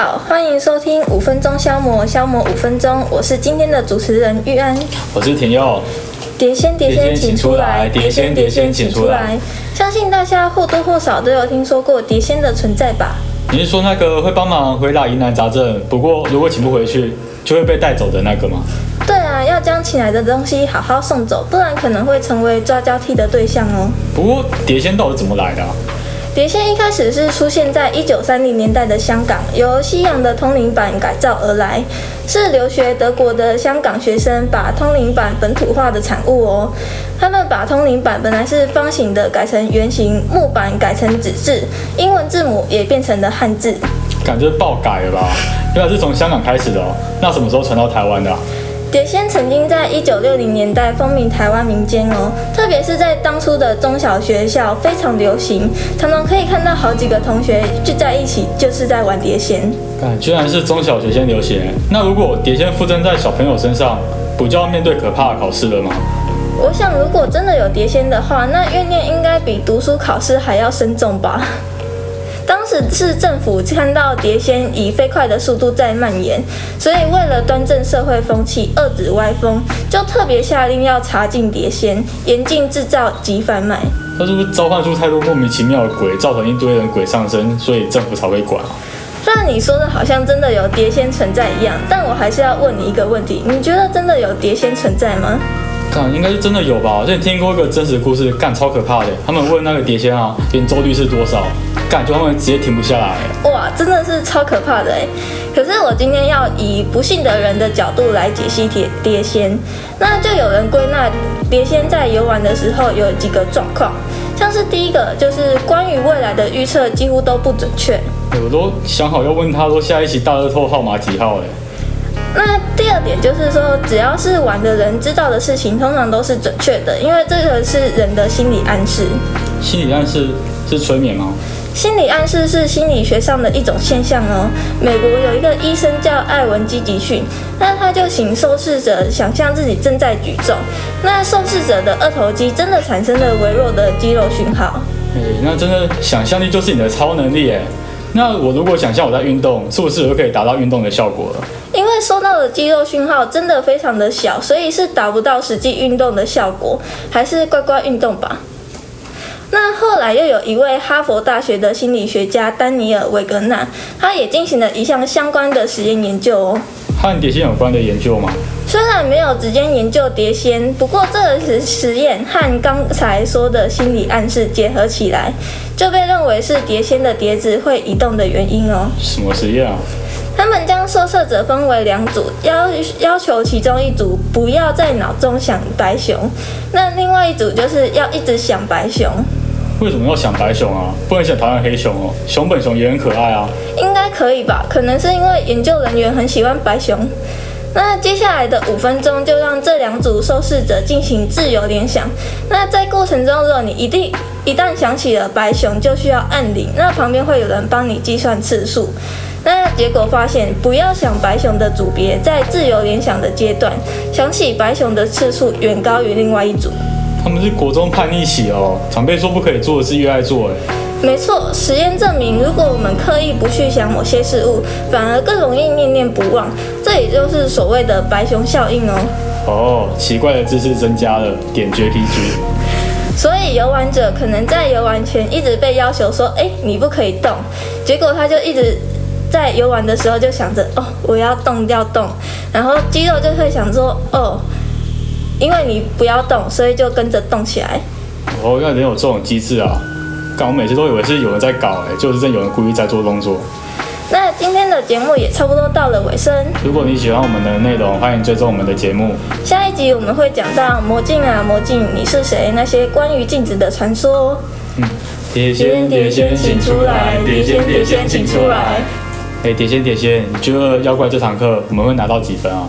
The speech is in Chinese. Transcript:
好，欢迎收听五分钟消磨，消磨五分钟。我是今天的主持人玉安。我是田佑。碟仙，碟仙，请出来！碟仙，碟仙，请出来！相信大家或多或少都有听说过碟仙的存在吧？你是说那个会帮忙回答疑难杂症，不过如果请不回去就会被带走的那个吗？对啊，要将请来的东西好好送走，不然可能会成为抓交替的对象哦。不过碟仙到底怎么来的？碟仙一开始是出现在一九三零年代的香港，由西洋的通灵板改造而来，是留学德国的香港学生把通灵板本土化的产物哦。他们把通灵板本来是方形的改成圆形，木板改成纸质，英文字母也变成了汉字。感觉爆改了吧？原来是从香港开始的哦。那什么时候传到台湾的？碟仙曾经在一九六零年代风靡台湾民间哦，特别是在当初的中小学校非常流行，常常可以看到好几个同学聚在一起，就是在玩碟仙。看，居然是中小学先流行。那如果碟仙附身在小朋友身上，不就要面对可怕的考试了吗？我想，如果真的有碟仙的话，那怨念应该比读书考试还要深重吧。是政府看到碟仙以飞快的速度在蔓延，所以为了端正社会风气、遏止歪风，就特别下令要查禁碟仙，严禁制造及贩卖。他是不是召唤出太多莫名其妙的鬼，造成一堆人鬼上身，所以政府才会管？虽然你说的好像真的有碟仙存在一样，但我还是要问你一个问题：你觉得真的有碟仙存在吗？看，应该是真的有吧？我之前听过一个真实故事，干超可怕的。他们问那个碟仙啊，圆周率是多少？干就他们直接停不下来，哇，真的是超可怕的哎！可是我今天要以不幸的人的角度来解析碟碟仙，那就有人归纳碟仙在游玩的时候有几个状况，像是第一个就是关于未来的预测几乎都不准确，我都想好要问他说下一期大乐透号码几号嘞。那第二点就是说，只要是玩的人知道的事情，通常都是准确的，因为这个是人的心理暗示。心理暗示是催眠吗？心理暗示是心理学上的一种现象哦。美国有一个医生叫艾文基吉逊，那他就请受试者想象自己正在举重，那受试者的二头肌真的产生了微弱的肌肉讯号。哎，那真的想象力就是你的超能力哎。那我如果想象我在运动，是不是就可以达到运动的效果了？因为收到的肌肉讯号真的非常的小，所以是达不到实际运动的效果，还是乖乖运动吧。那后来又有一位哈佛大学的心理学家丹尼尔·维格纳，他也进行了一项相关的实验研究哦。和碟仙有关的研究吗？虽然没有直接研究碟仙，不过这个实实验和刚才说的心理暗示结合起来，就被认为是碟仙的碟子会移动的原因哦。什么实验啊？他们将受测者分为两组，要要求其中一组不要在脑中想白熊，那另外一组就是要一直想白熊。为什么要想白熊啊？不能想讨厌黑熊哦，熊本熊也很可爱啊。应该可以吧？可能是因为研究人员很喜欢白熊。那接下来的五分钟就让这两组受试者进行自由联想。那在过程中，如果你一定一旦想起了白熊，就需要按铃，那旁边会有人帮你计算次数。那结果发现，不要想白熊的组别在自由联想的阶段，想起白熊的次数远高于另外一组。他们是国中叛逆期哦，长辈说不可以做的事越爱做哎。没错，实验证明，如果我们刻意不去想某些事物，反而更容易念念不忘。这也就是所谓的白熊效应哦。哦，奇怪的知识增加了，点绝 PG。所以游玩者可能在游玩前一直被要求说，哎，你不可以动，结果他就一直在游玩的时候就想着，哦，我要动要动，然后肌肉就会想说，哦。因为你不要动，所以就跟着动起来。哦，原来有这种机制啊！刚我每次都以为是有人在搞，哎，就是真有人故意在做动作。那今天的节目也差不多到了尾声。如果你喜欢我们的内容，欢迎追踪我们的节目。下一集我们会讲到魔镜啊，魔镜，你是谁？那些关于镜子的传说。嗯，碟仙，碟仙，请出来！碟仙，碟仙，请出来！哎，碟仙，碟仙，你觉得妖怪这堂课我们会拿到几分啊？